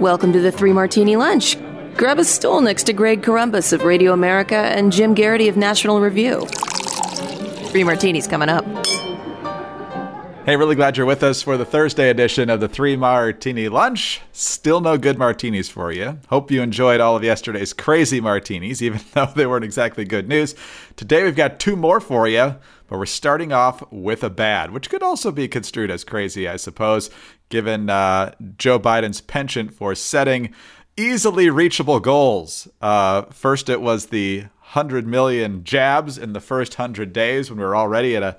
Welcome to the Three Martini Lunch. Grab a stool next to Greg Corombos of Radio America and Jim Geraghty of National Review. Three martinis coming up. Hey, really glad you're with us for the Thursday edition of the Three Martini Lunch. Still no good martinis for you. Hope you enjoyed all of yesterday's crazy martinis, even though they weren't exactly good news. Today we've got two more for you, but we're starting off with a bad, which could also be construed as crazy, I suppose, given uh, Joe Biden's penchant for setting easily reachable goals. Uh, first, it was the 100 million jabs in the first 100 days when we were already at a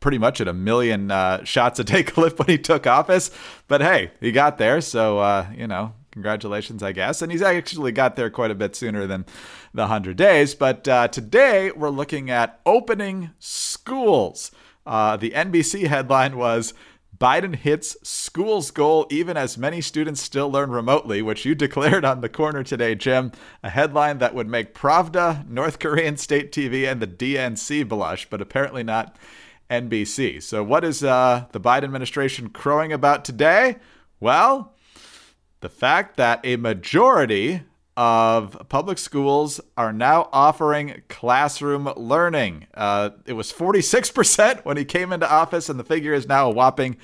pretty much at a million uh, shots a day clip when he took office. But hey, he got there. So, uh, you know, congratulations, I guess. And he's actually got there quite a bit sooner than the 100 days. But uh, today we're looking at opening schools. Uh, the NBC headline was Biden hits school's goal even as many students still learn remotely, which you declared on the corner today, Jim. A headline that would make Pravda, North Korean state TV, and the DNC blush, but apparently not NBC. So, what is uh, the Biden administration crowing about today? Well, the fact that a majority of public schools are now offering classroom learning. Uh, it was 46% when he came into office, and the figure is now a whopping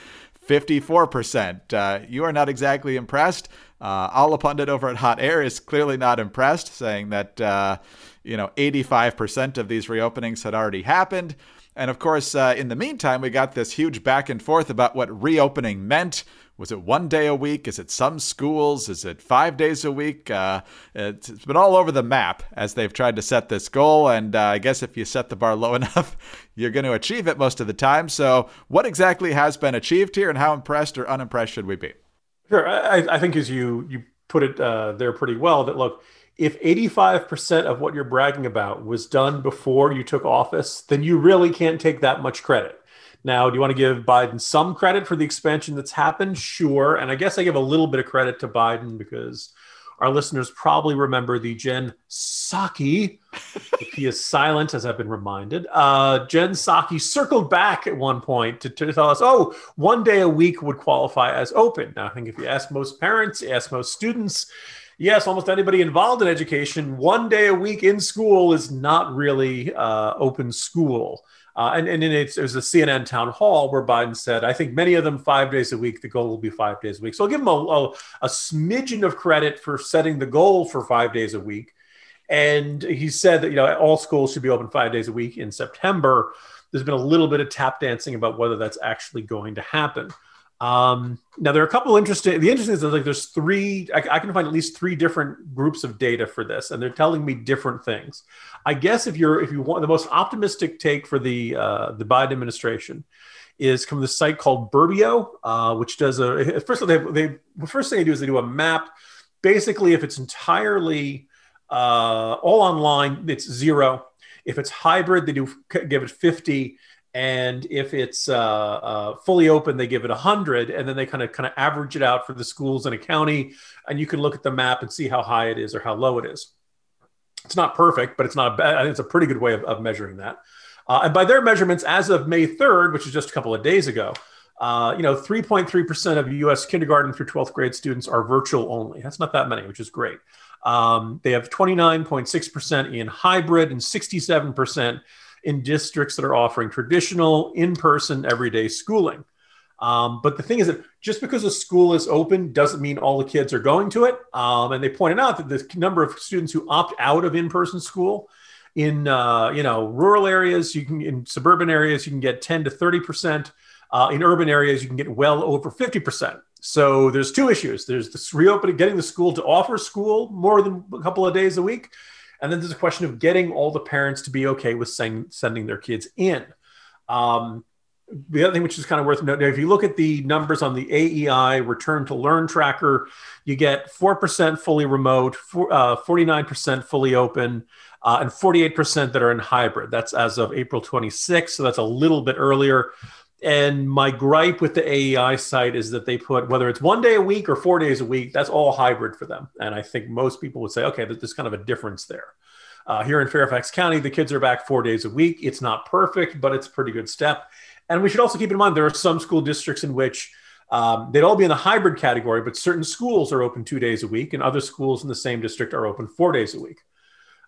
54%. Uh, you are not exactly impressed. Uh, Allahpundit over at Hot Air is clearly not impressed, saying that, uh, you know, 85% of these reopenings had already happened. And of course, uh, in the meantime, we got this huge back and forth about what reopening meant. Was it one day a week? Is it some schools? Is it five days a week? Uh, it's, it's been all over the map as they've tried to set this goal. And uh, I guess if you set the bar low enough, you're going to achieve it most of the time. So, what exactly has been achieved here, and how impressed or unimpressed should we be? Sure. I, I think as you you put it uh, there pretty well, that look, if 85% of what you're bragging about was done before you took office, then you really can't take that much credit. Now, do you want to give Biden some credit for the expansion that's happened? Sure. And I guess I give a little bit of credit to Biden because our listeners probably remember the Jen Psaki. he is silent, as I've been reminded, uh, Jen Psaki circled back at one point to, to, tell us, oh, one day a week would qualify as open. Now, I think if you ask most parents, ask most students, yes, almost anybody involved in education, one day a week in school is not really uh, open school. Uh, and and it's, it was a CNN town hall where Biden said, I think many of them five days a week. The goal will be five days a week. So I'll give him a, a, a smidgen of credit for setting the goal for five days a week. And he said that you know all schools should be open five days a week in September. There's been a little bit of tap dancing about whether that's actually going to happen. Um, now there are a couple interesting. The interesting is like there's three. I, I, can find at least three different groups of data for this, and they're telling me different things. I guess if you're if you want the most optimistic take for the uh, the Biden administration is from the site called Burbio, uh, which does a first they they the first thing they do is they do a map. Basically, if it's entirely uh, all online, it's zero. If it's hybrid, they do give it 50 and if it's uh, uh, fully open they give it 100 and then they kind of kind of average it out for the schools in a county and you can look at the map and see how high it is or how low it is. It's not perfect but it's not a bad i think it's a pretty good way of, of measuring that. Uh, and by their measurements as of may 3rd which is just a couple of days ago uh, you know 3.3% of us kindergarten through 12th grade students are virtual only. That's not that many which is great. Um, they have 29.6% in hybrid and 67% in districts that are offering traditional in-person everyday schooling. Um, but the thing is that just because a school is open doesn't mean all the kids are going to it. Um, and they pointed out that the number of students who opt out of in-person school in uh, you know rural areas, you can in suburban areas you can get 10 to 30 percent. Uh, in urban areas, you can get well over 50 percent. So there's two issues. There's this reopening, getting the school to offer school more than a couple of days a week, and then there's a question of getting all the parents to be okay with send, sending their kids in. Um, the other thing which is kind of worth noting, if you look at the numbers on the AEI return to learn tracker, you get 4% fully remote, uh, 49% fully open, uh, and 48% that are in hybrid. That's as of April 26th. So that's a little bit earlier. And my gripe with the AEI site is that they put whether it's one day a week or four days a week, that's all hybrid for them. And I think most people would say, okay, there's kind of a difference there. Uh, here in Fairfax County, the kids are back four days a week. It's not perfect, but it's a pretty good step. And we should also keep in mind there are some school districts in which um, they'd all be in the hybrid category, but certain schools are open two days a week, and other schools in the same district are open four days a week.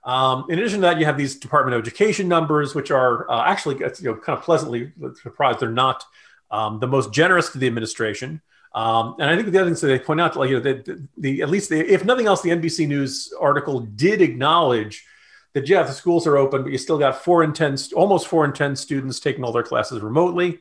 Um, in addition to that, you have these Department of Education numbers, which are uh, actually you know, kind of pleasantly surprised they're not um, the most generous to the administration. Um, and I think the other things that they point out, like you know, the, the at least the, if nothing else, the NBC News article did acknowledge that yeah, the schools are open, but you still got four in ten, almost four in ten students taking all their classes remotely.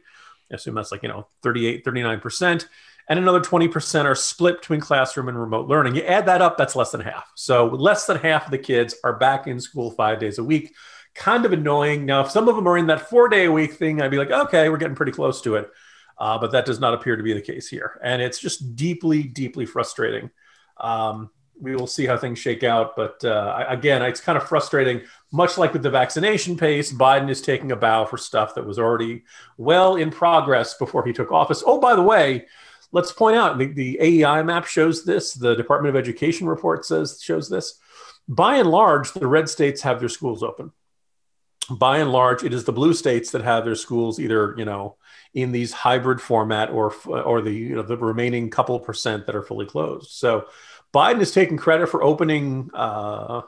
I assume that's like you know 38, 39 percent and another 20% are split between classroom and remote learning. You add that up, that's less than half. So less than half of the kids are back in school five days a week. Kind of annoying. Now, if some of them are in that four day a week thing, I'd be like, okay, we're getting pretty close to it. Uh, but that does not appear to be the case here. And it's just deeply, deeply frustrating. Um, we will see how things shake out. But uh, again, it's kind of frustrating. Much like with the vaccination pace, Biden is taking a bow for stuff that was already well in progress before he took office. Oh, by the way, let's point out the, the AEI map shows this. The Department of Education report says shows this. By and large, the red states have their schools open. By and large, it is the blue states that have their schools either you know in these hybrid format or or the you know the remaining couple percent that are fully closed. So Biden is taking credit for opening uh,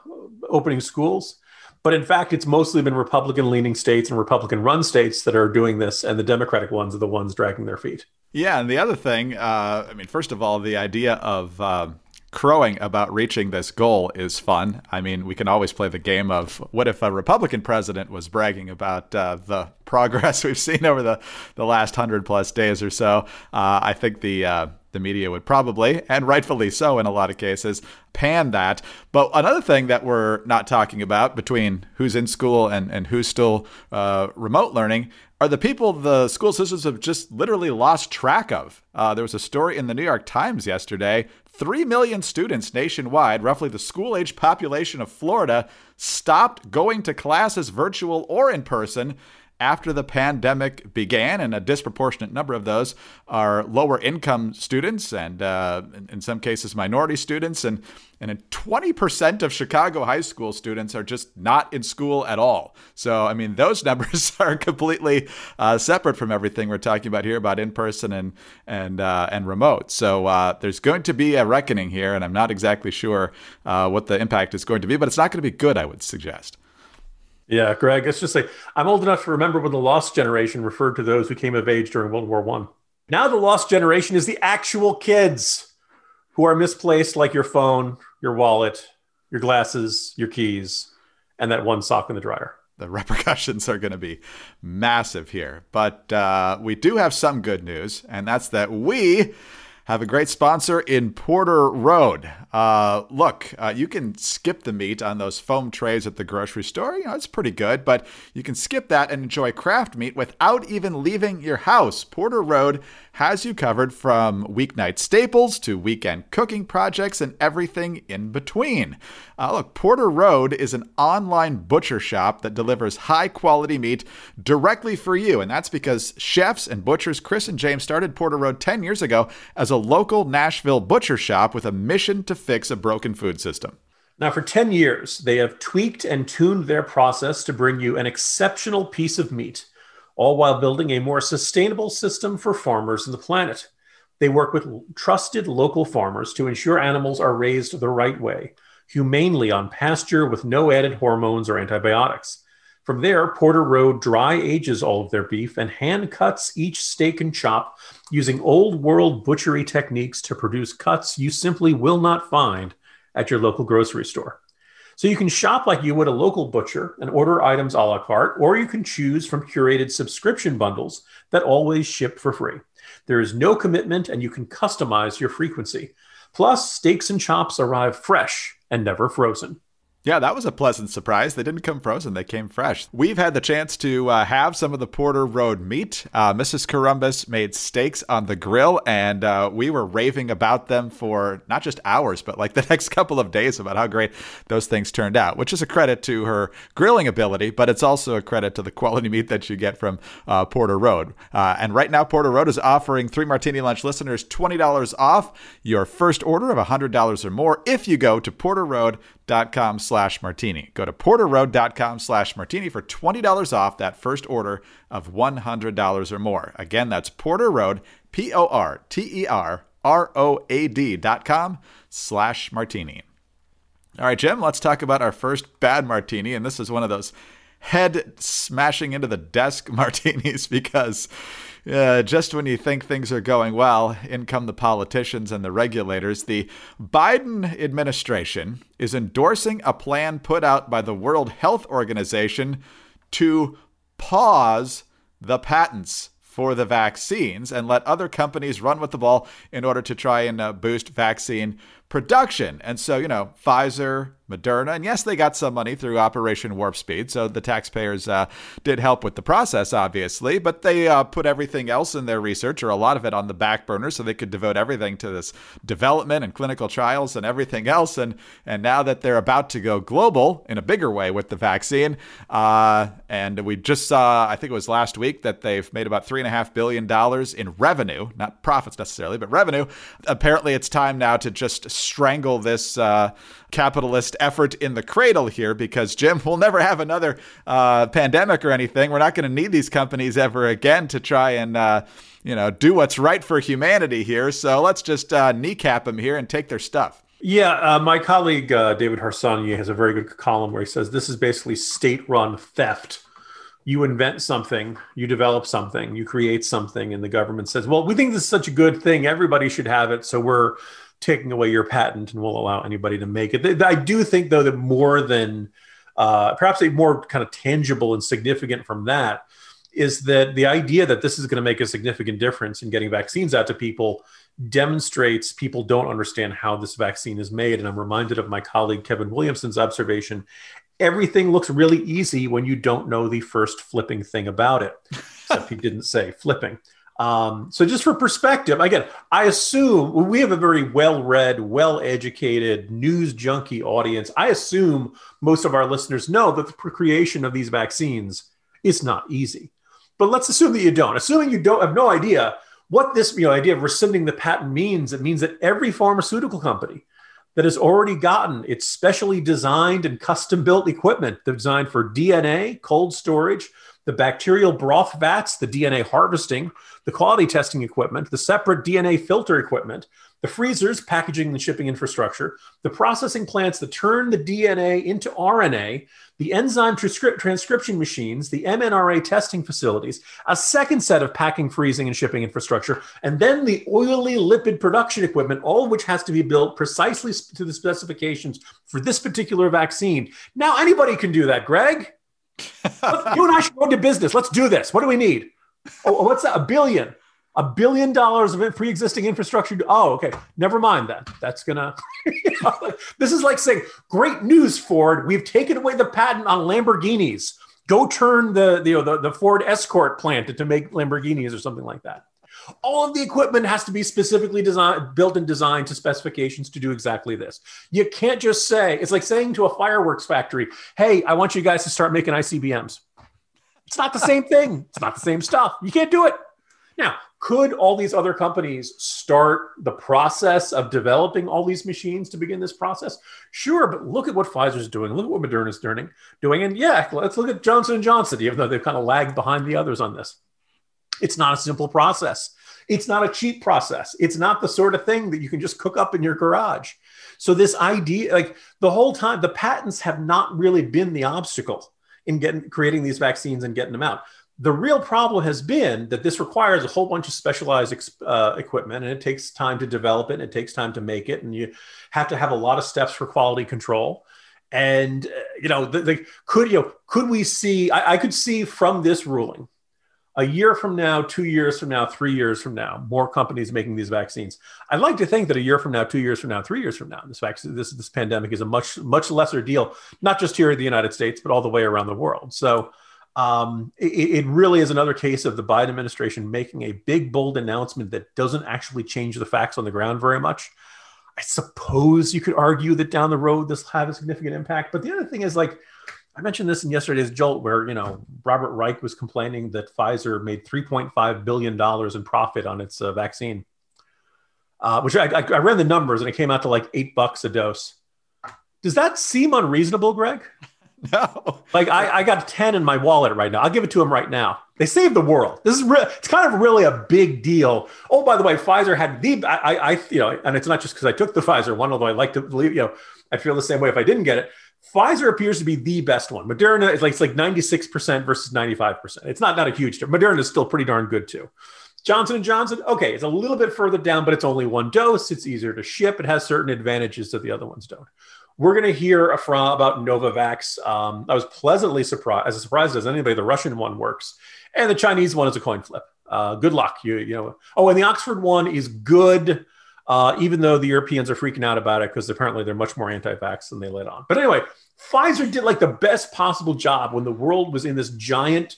opening schools. But in fact, it's mostly been Republican leaning states and Republican run states that are doing this, and the Democratic ones are the ones dragging their feet. Yeah, and the other thing, uh, I mean, first of all, the idea of uh, crowing about reaching this goal is fun. I mean, we can always play the game of what if a Republican president was bragging about uh, the progress we've seen over the, the last hundred plus days or so. Uh, I think the uh, the media would probably, and rightfully so in a lot of cases, pan that. But another thing that we're not talking about between who's in school and, and who's still uh, remote learning are the people the school systems have just literally lost track of. Uh, there was a story in the New York Times yesterday 3 million students nationwide, roughly the school age population of Florida, stopped going to classes virtual or in person after the pandemic began, and a disproportionate number of those are lower income students and, uh, in some cases, minority students. And, and 20% of Chicago high school students are just not in school at all. So, I mean, those numbers are completely uh, separate from everything we're talking about here about in person and, and, uh, and remote. So, uh, there's going to be a reckoning here, and I'm not exactly sure uh, what the impact is going to be, but it's not going to be good, I would suggest. Yeah, Greg, it's just like I'm old enough to remember when the lost generation referred to those who came of age during World War One. Now the lost generation is the actual kids who are misplaced, like your phone, your wallet, your glasses, your keys, and that one sock in the dryer. The repercussions are going to be massive here. But uh, we do have some good news, and that's that we have a great sponsor in Porter Road. Uh, look, uh, you can skip the meat on those foam trays at the grocery store. You know, it's pretty good, but you can skip that and enjoy craft meat without even leaving your house. Porter Road has you covered from weeknight staples to weekend cooking projects and everything in between. Uh, look, Porter Road is an online butcher shop that delivers high quality meat directly for you. And that's because chefs and butchers Chris and James started Porter Road 10 years ago as a local Nashville butcher shop with a mission to fix a broken food system. Now, for 10 years, they have tweaked and tuned their process to bring you an exceptional piece of meat all while building a more sustainable system for farmers and the planet. They work with trusted local farmers to ensure animals are raised the right way, humanely on pasture with no added hormones or antibiotics. From there, Porter Road dry ages all of their beef and hand cuts each steak and chop using old world butchery techniques to produce cuts you simply will not find at your local grocery store. So you can shop like you would a local butcher and order items a la carte, or you can choose from curated subscription bundles that always ship for free. There is no commitment and you can customize your frequency. Plus, steaks and chops arrive fresh and never frozen. Yeah, that was a pleasant surprise. They didn't come frozen, they came fresh. We've had the chance to uh, have some of the Porter Road meat. Uh, Mrs. Corombos made steaks on the grill, and uh, we were raving about them for not just hours, but like the next couple of days about how great those things turned out, which is a credit to her grilling ability, but it's also a credit to the quality meat that you get from uh, Porter Road. Uh, and right now, Porter Road is offering Three Martini Lunch listeners $20 off your first order of $100 or more if you go to Porter Road porterroad.com slash martini. Go to porterroad.com slash martini for $20 off that first order of $100 or more. Again, that's Porter Road, P O R T E R R O A D dot com slash martini. All right, Jim, let's talk about our first bad martini. And this is one of those head smashing into the desk martinis because uh, just when you think things are going well, in come the politicians and the regulators. The Biden administration is endorsing a plan put out by the World Health Organization to pause the patents for the vaccines and let other companies run with the ball in order to try and uh, boost vaccine production. And so, you know, Pfizer, Moderna, and yes, they got some money through Operation Warp Speed, so the taxpayers uh, did help with the process, obviously, but they uh, put everything else in their research, or a lot of it, on the back burner, so they could devote everything to this development and clinical trials and everything else. And and now that they're about to go global in a bigger way with the vaccine, uh, and we just saw, I think it was last week, that they've made about three and a half billion dollars in revenue, not profits necessarily, but revenue. Apparently, it's time now to just strangle this uh, capitalist effort in the cradle here because, Jim, we'll never have another uh, pandemic or anything. We're not going to need these companies ever again to try and. Uh, you know, do what's right for humanity here. So let's just uh, kneecap them here and take their stuff. Yeah, uh, my colleague uh, David Harsanyi has a very good column where he says this is basically state-run theft. You invent something, you develop something, you create something, and the government says, "Well, we think this is such a good thing, everybody should have it, so we're taking away your patent and will allow anybody to make it. I do think, though, that more than uh, perhaps a more kind of tangible and significant from that is that the idea that this is going to make a significant difference in getting vaccines out to people demonstrates people don't understand how this vaccine is made. And I'm reminded of my colleague Kevin Williamson's observation everything looks really easy when you don't know the first flipping thing about it, except he didn't say flipping. Um, so just for perspective, again, I assume we have a very well-read, well-educated, news junkie audience. I assume most of our listeners know that the creation of these vaccines is not easy. But let's assume that you don't. Assuming you don't have no idea what this you know, idea of rescinding the patent means, it means that every pharmaceutical company that has already gotten its specially designed and custom built equipment designed for DNA, cold storage, the bacterial broth vats, the DNA harvesting, the quality testing equipment, the separate DNA filter equipment, the freezers, packaging and shipping infrastructure, the processing plants that turn the DNA into RNA, the enzyme transcri- transcription machines, the mRNA testing facilities, a second set of packing, freezing, and shipping infrastructure, and then the oily lipid production equipment, all of which has to be built precisely to the specifications for this particular vaccine. Now, anybody can do that, Greg. you and I should go into business. Let's do this. What do we need? Oh, oh, what's that? A billion. A billion dollars of pre-existing infrastructure. Oh, okay. Never mind that. That's gonna. this is like saying, "Great news, Ford. We've taken away the patent on Lamborghinis. Go turn the the, the, the Ford Escort plant to make Lamborghinis or something like that." All of the equipment has to be specifically designed, built and designed to specifications to do exactly this. You can't just say, it's like saying to a fireworks factory, hey, I want you guys to start making ICBMs. It's not the same thing. It's not the same stuff. You can't do it. Now, could all these other companies start the process of developing all these machines to begin this process? Sure, but look at what Pfizer's doing. Look at what Moderna's doing. Doing, and yeah, let's look at Johnson and Johnson, even though they've kind of lagged behind the others on this. It's not a simple process. It's not a cheap process. It's not the sort of thing that you can just cook up in your garage. So this idea, like the whole time, the patents have not really been the obstacle in getting creating these vaccines and getting them out. The real problem has been that this requires a whole bunch of specialized uh, equipment, and it takes time to develop it, and it takes time to make it, and you have to have a lot of steps for quality control. And uh, you know, the, the, could you know, could we see? I, I could see from this ruling a year from now, two years from now, three years from now, more companies making these vaccines. I'd like to think that a year from now, two years from now, three years from now, this vaccine, this this pandemic is a much much lesser deal, not just here in the United States, but all the way around the world. So um, it, it, really is another case of the Biden administration making a big, bold announcement that doesn't actually change the facts on the ground very much. I suppose you could argue that down the road this will have a significant impact. But the other thing is like I mentioned this in yesterday's Jolt, where you know Robert Reich was complaining that Pfizer made 3.5 billion dollars in profit on its uh, vaccine, uh, which I, I, I ran the numbers and it came out to like eight bucks a dose. Does that seem unreasonable, Greg? No. Like I, I got 10 in my wallet right now. I'll give it to him right now. They saved the world. This is re- it's kind of really a big deal. Oh, by the way, Pfizer had the I, I you know, and it's not just because I took the Pfizer one, although I like to believe, you know, I'd feel the same way if I didn't get it. Pfizer appears to be the best one. Moderna is like it's like 96% versus 95%. It's not not a huge difference. Moderna is still pretty darn good too. Johnson and Johnson, okay, it's a little bit further down, but it's only one dose. It's easier to ship. It has certain advantages that the other ones don't. We're going to hear a from about Novavax. Um, I was pleasantly surprised, as surprised as anybody. The Russian one works, and the Chinese one is a coin flip. Uh, good luck, you you know. Oh, and the Oxford one is good uh, even though the Europeans are freaking out about it because apparently they're much more anti-vax than they let on. But anyway, Pfizer did like the best possible job when the world was in this giant,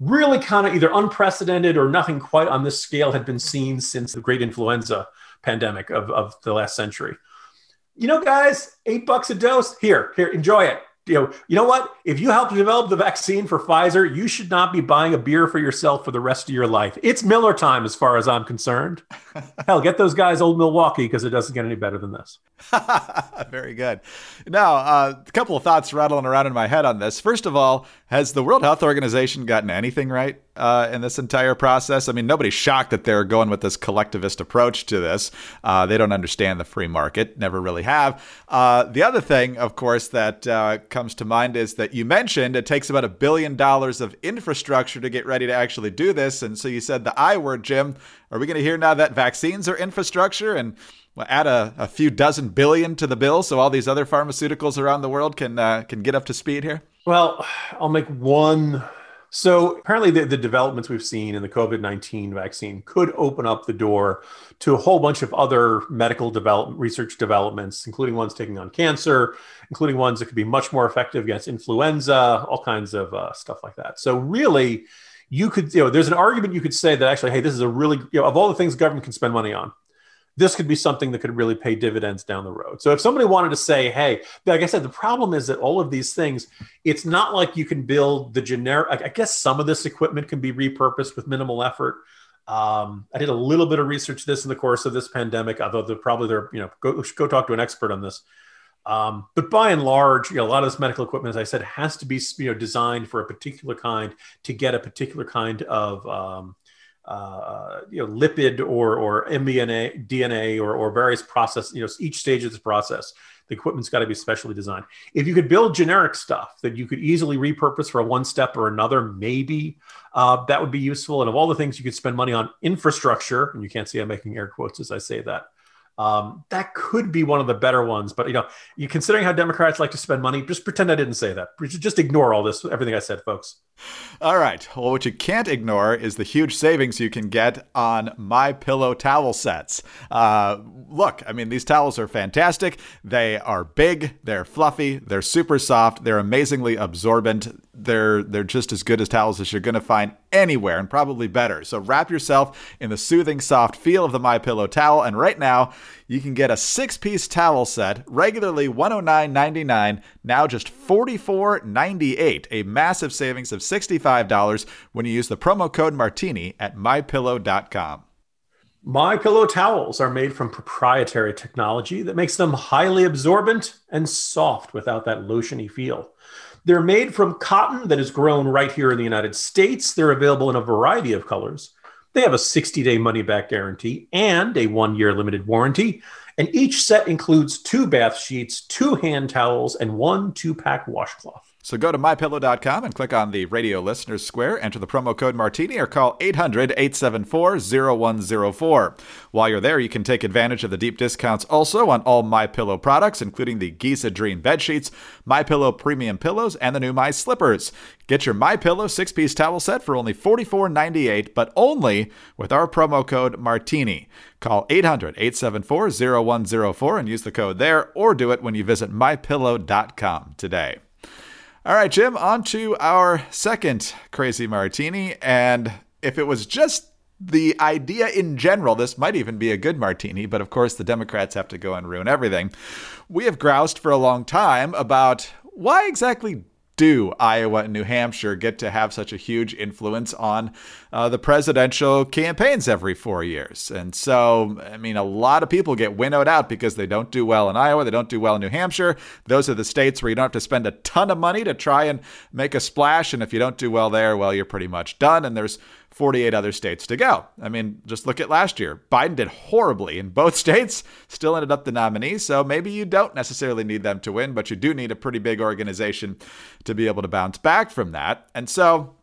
really kind of either unprecedented or nothing quite on this scale had been seen since the great influenza pandemic of, of the last century. You know, guys, eight bucks a dose. Here, here, enjoy it you know, you know what? If you help develop the vaccine for Pfizer, you should not be buying a beer for yourself for the rest of your life. It's Miller time, as far as I'm concerned. Hell, get those guys old Milwaukee because it doesn't get any better than this. Very good. Now, uh, a couple of thoughts rattling around in my head on this. First of all, has the World Health Organization gotten anything right uh, in this entire process? I mean, nobody's shocked that they're going with this collectivist approach to this. Uh, they don't understand the free market, never really have. Uh, the other thing, of course, that uh, comes to mind is that you mentioned it takes about a billion dollars of infrastructure to get ready to actually do this. And so you said the I word, Jim. Are we going to hear now that vaccines are infrastructure and add a, a few dozen billion to the bill so all these other pharmaceuticals around the world can uh, can get up to speed here? Well, I'll make one. So apparently, the, the developments we've seen in the COVID nineteen vaccine could open up the door to a whole bunch of other medical development research developments, including ones taking on cancer, including ones that could be much more effective against influenza, all kinds of uh, stuff like that. So really, you could you know there's an argument you could say that actually, hey, this is a really you know of all the things government can spend money on, this could be something that could really pay dividends down the road. So if somebody wanted to say, hey, like I said, the problem is that all of these things, it's not like you can build the generic, I guess some of this equipment can be repurposed with minimal effort. Um, I did a little bit of research this in the course of this pandemic, although they're probably they're, you know, go, go talk to an expert on this. Um, but by and large, you know, a lot of this medical equipment, as I said, has to be you know designed for a particular kind to get a particular kind of um, uh, you know, lipid or or mRNA, DNA, or or various process. You know, each stage of this process, the equipment's got to be specially designed. If you could build generic stuff that you could easily repurpose for one step or another, maybe uh, that would be useful. And of all the things you could spend money on, infrastructure, and you can't see I'm making air quotes as I say that. Um, that could be one of the better ones, but you know, you considering how Democrats like to spend money, just pretend I didn't say that. Just ignore all this, everything I said, folks. All right. Well, what you can't ignore is the huge savings you can get on My Pillow towel sets. Uh, look, I mean, these towels are fantastic. They are big, they're fluffy, they're super soft, they're amazingly absorbent. They're they're just as good as towels as you're going to find anywhere, and probably better. So wrap yourself in the soothing, soft feel of the My Pillow towel, and right now you can get a six-piece towel set, regularly $109.99, now just $44.98, a massive savings of $65 when you use the promo code Martini at mypillow.com. My Pillow towels are made from proprietary technology that makes them highly absorbent and soft without that lotiony feel. They're made from cotton that is grown right here in the United States. They're available in a variety of colors. They have a 60 day money back guarantee and a one year limited warranty. And each set includes two bath sheets, two hand towels, and one two pack washcloth. So go to mypillow.com and click on the radio listeners square, enter the promo code Martini, or call 800 874 0104. While you're there, you can take advantage of the deep discounts also on all MyPillow products, including the Giza Dream bed sheets, MyPillow premium pillows, and the new My Slippers. Get your MyPillow six-piece towel set for only $44.98, but only with our promo code Martini. Call 800-874-0104 and use the code there, or do it when you visit mypillow.com today. All right, Jim, on to our second crazy martini. And if it was just the idea in general, this might even be a good martini, but of course the Democrats have to go and ruin everything. We have groused for a long time about why exactly do Iowa and New Hampshire get to have such a huge influence on uh, the presidential campaigns every four years? And so, I mean, a lot of people get winnowed out because they don't do well in Iowa, they don't do well in New Hampshire. Those are the states where you don't have to spend a ton of money to try and make a splash. And if you don't do well there, well, you're pretty much done. And there's 48 other states to go. I mean, just look at last year. Biden did horribly in both states, still ended up the nominee. So maybe you don't necessarily need them to win, but you do need a pretty big organization to be able to bounce back from that. And so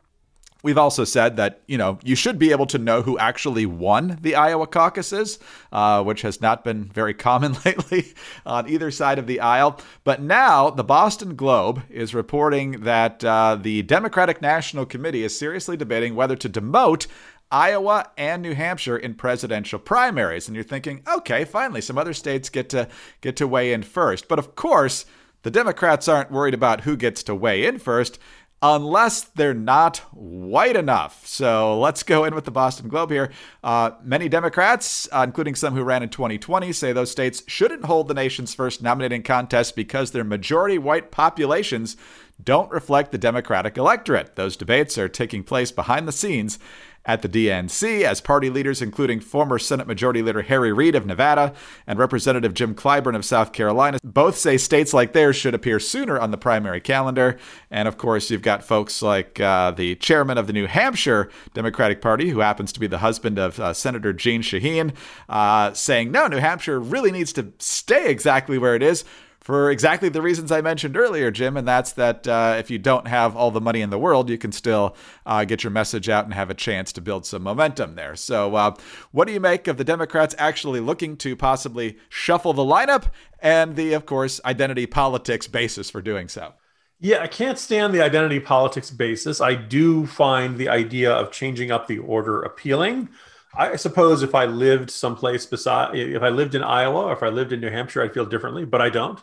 We've also said that you know you should be able to know who actually won the Iowa caucuses, uh, which has not been very common lately on either side of the aisle. But now the Boston Globe is reporting that uh, the Democratic National Committee is seriously debating whether to demote Iowa and New Hampshire in presidential primaries. And you're thinking, okay, finally, some other states get to get to weigh in first. But of course, the Democrats aren't worried about who gets to weigh in first unless they're not white enough. So let's go in with the Boston Globe here. Uh, many Democrats, uh, including some who ran in 2020, say those states shouldn't hold the nation's first nominating contest because their majority white populations don't reflect the Democratic electorate. Those debates are taking place behind the scenes at the DNC as party leaders, including former Senate Majority Leader Harry Reid of Nevada and Representative Jim Clyburn of South Carolina, both say states like theirs should appear sooner on the primary calendar. And of course, you've got folks like uh, the chairman of the New Hampshire Democratic Party, who happens to be the husband of uh, Senator Jeanne Shaheen, uh, saying, no, New Hampshire really needs to stay exactly where it is for exactly the reasons I mentioned earlier, Jim, and that's that uh, if you don't have all the money in the world, you can still uh, get your message out and have a chance to build some momentum there. So, uh, what do you make of the Democrats actually looking to possibly shuffle the lineup and the, of course, identity politics basis for doing so? Yeah, I can't stand the identity politics basis. I do find the idea of changing up the order appealing. I suppose if I lived someplace beside, if I lived in Iowa or if I lived in New Hampshire, I'd feel differently, but I don't.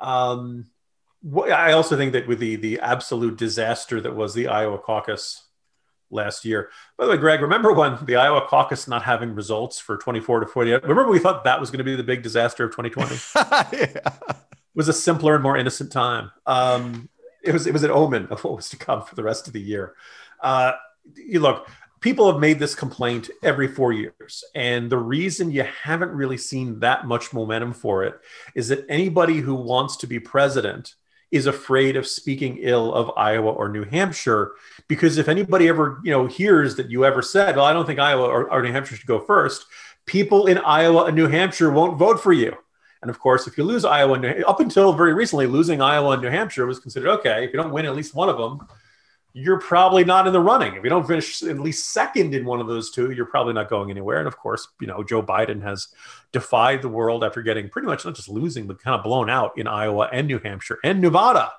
Um, I also think that with the the absolute disaster that was the Iowa caucus last year. By the way, Greg, remember when the Iowa caucus not having results for 24 to 48? Remember we thought that was going to be the big disaster of 2020? yeah. It was a simpler and more innocent time. Um, it was it was an omen of what was to come for the rest of the year. Uh, you look, people have made this complaint every four years. And the reason you haven't really seen that much momentum for it is that anybody who wants to be president is afraid of speaking ill of Iowa or New Hampshire. Because if anybody ever, you know, hears that you ever said, well, I don't think Iowa or, or New Hampshire should go first, people in Iowa and New Hampshire won't vote for you. And of course, if you lose Iowa, up until very recently, losing Iowa and New Hampshire was considered okay. If you don't win at least one of them, you're probably not in the running. If you don't finish at least second in one of those two, you're probably not going anywhere. And of course, you know, Joe Biden has defied the world after getting pretty much not just losing, but kind of blown out in Iowa and New Hampshire and Nevada.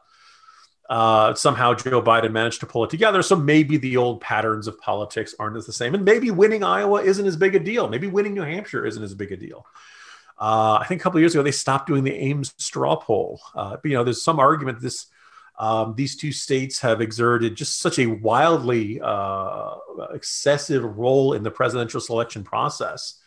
Uh, somehow Joe Biden managed to pull it together. So maybe the old patterns of politics aren't as the same. And maybe winning Iowa isn't as big a deal. Maybe winning New Hampshire isn't as big a deal. Uh, I think a couple years ago, they stopped doing the Ames straw poll. Uh, but, you know, there's some argument this um, these two states have exerted just such a wildly uh, excessive role in the presidential selection process,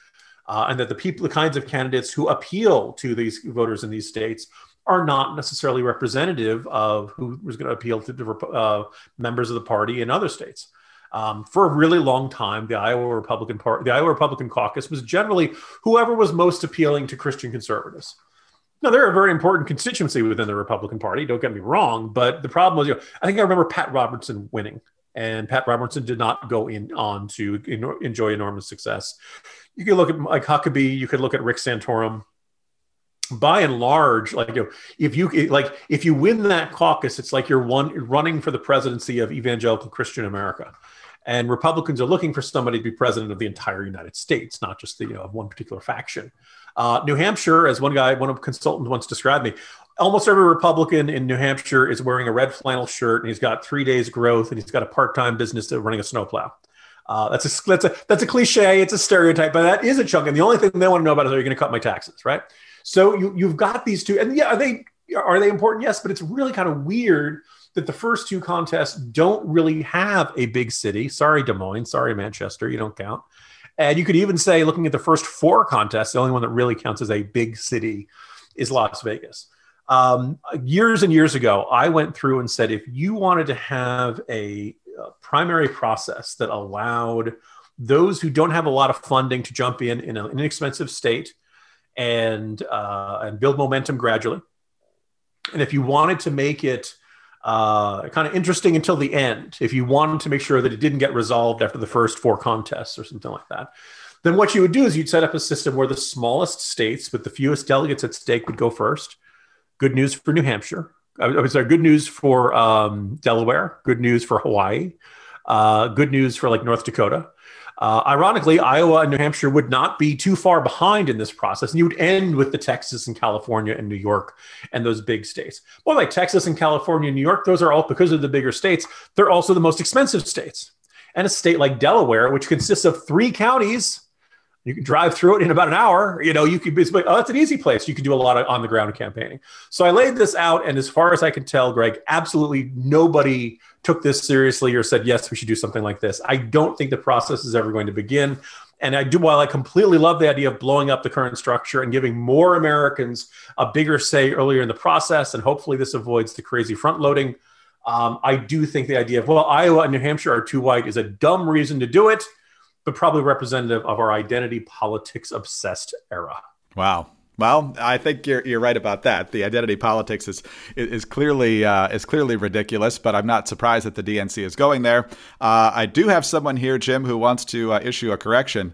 uh, and that the people, the kinds of candidates who appeal to these voters in these states, are not necessarily representative of who is going to appeal to uh, members of the party in other states. Um, for a really long time, the Iowa Republican Party, the Iowa Republican Caucus was generally whoever was most appealing to Christian conservatives. No, they're a very important constituency within the Republican Party. Don't get me wrong, but the problem was, you know, I think I remember Pat Robertson winning, and Pat Robertson did not go in on to enjoy enormous success. You could look at Mike Huckabee. You could look at Rick Santorum. by and large, like you know, if you like if you win that caucus, it's like you're one running for the presidency of evangelical Christian America. And Republicans are looking for somebody to be president of the entire United States, not just the you know, of one particular faction. Uh, New Hampshire, as one guy, one of consultants once described me, almost every Republican in New Hampshire is wearing a red flannel shirt, and he's got three days growth, and he's got a part-time business running a snowplow. Uh, that's a that's a that's a cliche. It's a stereotype, but that is a chunk. And the only thing they want to know about is are you going to cut my taxes, right? So you you've got these two, and yeah, are they are they important? Yes, but it's really kind of weird that the first two contests don't really have a big city. Sorry, Des Moines. Sorry, Manchester. You don't count. And you could even say, looking at the first four contests, the only one that really counts as a big city is Las Vegas. Um, years and years ago, I went through and said, if you wanted to have a, a primary process that allowed those who don't have a lot of funding to jump in in an inexpensive state and uh, and build momentum gradually, and if you wanted to make it uh, kind of interesting until the end. If you wanted to make sure that it didn't get resolved after the first four contests or something like that, then what you would do is you'd set up a system where the smallest states with the fewest delegates at stake would go first. Good news for New Hampshire. I would say good news for um, Delaware. Good news for Hawaii. Uh, good news for like North Dakota. Uh, ironically, Iowa and New Hampshire would not be too far behind in this process, and you would end with the Texas and California and New York and those big states. Well, like Texas and California and New York, those are all because of the bigger states. They're also the most expensive states. And a state like Delaware, which consists of three counties, you can drive through it in about an hour. You know, you could be, oh, that's an easy place. You can do a lot of on the ground campaigning. So I laid this out, and as far as I can tell, Greg, absolutely nobody took this seriously or said, yes, we should do something like this. I don't think the process is ever going to begin. And I do, while I completely love the idea of blowing up the current structure and giving more Americans a bigger say earlier in the process, and hopefully this avoids the crazy front loading, um, I do think the idea of, well, Iowa and New Hampshire are too white is a dumb reason to do it, but probably representative of our identity politics obsessed era. Wow. Well, I think you're you're right about that. The identity politics is is clearly uh, is clearly ridiculous, but I'm not surprised that the DNC is going there. Uh, I do have someone here, Jim, who wants to uh, issue a correction.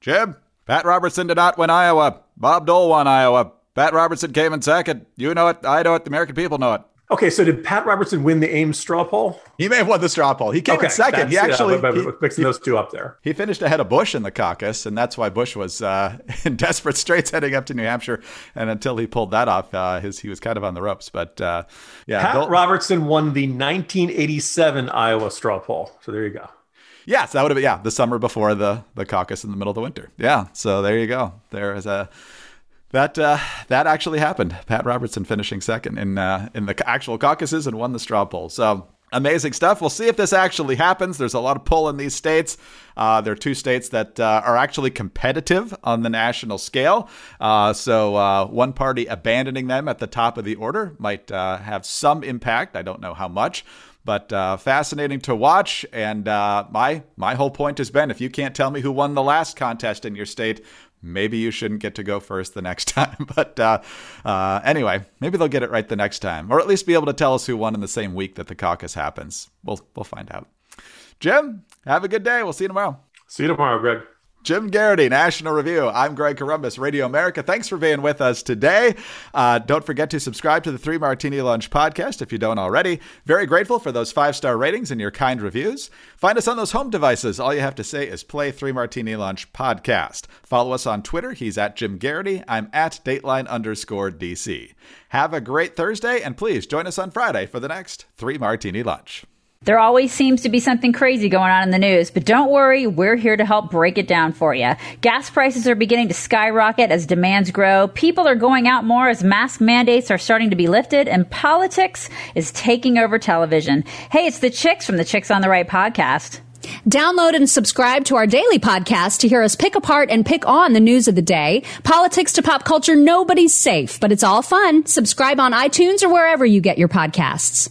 Jim, Pat Robertson did not win Iowa. Bob Dole won Iowa. Pat Robertson came in second. You know it. I know it. The American people know it. Okay, so did Pat Robertson win the Ames straw poll? He may have won the straw poll. He came okay, in second. He actually yeah, he, mixing those two up there. He finished ahead of Bush in the caucus, and that's why Bush was uh, in desperate straits heading up to New Hampshire. And until he pulled that off, uh, his he was kind of on the ropes. But uh, yeah, Pat Robertson won the 1987 Iowa straw poll. So there you go. Yes, that would have been yeah the summer before the the caucus in the middle of the winter. Yeah, so there you go. There is a that uh, that actually happened. Pat Robertson finishing second in uh, in the actual caucuses and won the straw poll. So amazing stuff. We'll see if this actually happens. There's a lot of pull in these states. Uh, there are two states that uh, are actually competitive on the national scale. Uh, so uh, one party abandoning them at the top of the order might uh, have some impact. I don't know how much. But uh, fascinating to watch, and my my whole point has been: if you can't tell me who won the last contest in your state, maybe you shouldn't get to go first the next time. But uh, uh, anyway, maybe they'll get it right the next time, or at least be able to tell us who won in the same week that the caucus happens. We'll we'll find out. Jim, have a good day. We'll see you tomorrow. See you tomorrow, Greg. Jim Geraghty, National Review. I'm Greg Corombos, Radio America. Thanks for being with us today. Uh, don't forget to subscribe to the Three Martini Lunch podcast if you don't already. Very grateful for those five star ratings and your kind reviews. Find us on those home devices. All you have to say is play Three Martini Lunch podcast. Follow us on Twitter. He's at Jim Geraghty. I'm at Dateline underscore DC. Have a great Thursday, and please join us on Friday for the next Three Martini Lunch. There always seems to be something crazy going on in the news, but don't worry, we're here to help break it down for you. Gas prices are beginning to skyrocket as demands grow. People are going out more as mask mandates are starting to be lifted, and politics is taking over television. Hey, it's the Chicks from the Chicks on the Right podcast. Download and subscribe to our daily podcast to hear us pick apart and pick on the news of the day. Politics to pop culture, nobody's safe, but it's all fun. Subscribe on iTunes or wherever you get your podcasts.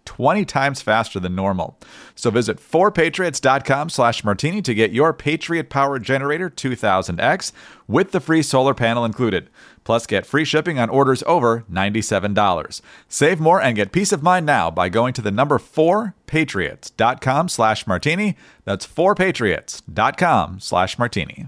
20 times faster than normal. So visit 4patriots.com slash martini to get your Patriot Power Generator 2000X with the free solar panel included. Plus, get free shipping on orders over $97. Save more and get peace of mind now by going to the number 4patriots.com slash martini. That's 4patriots.com slash martini.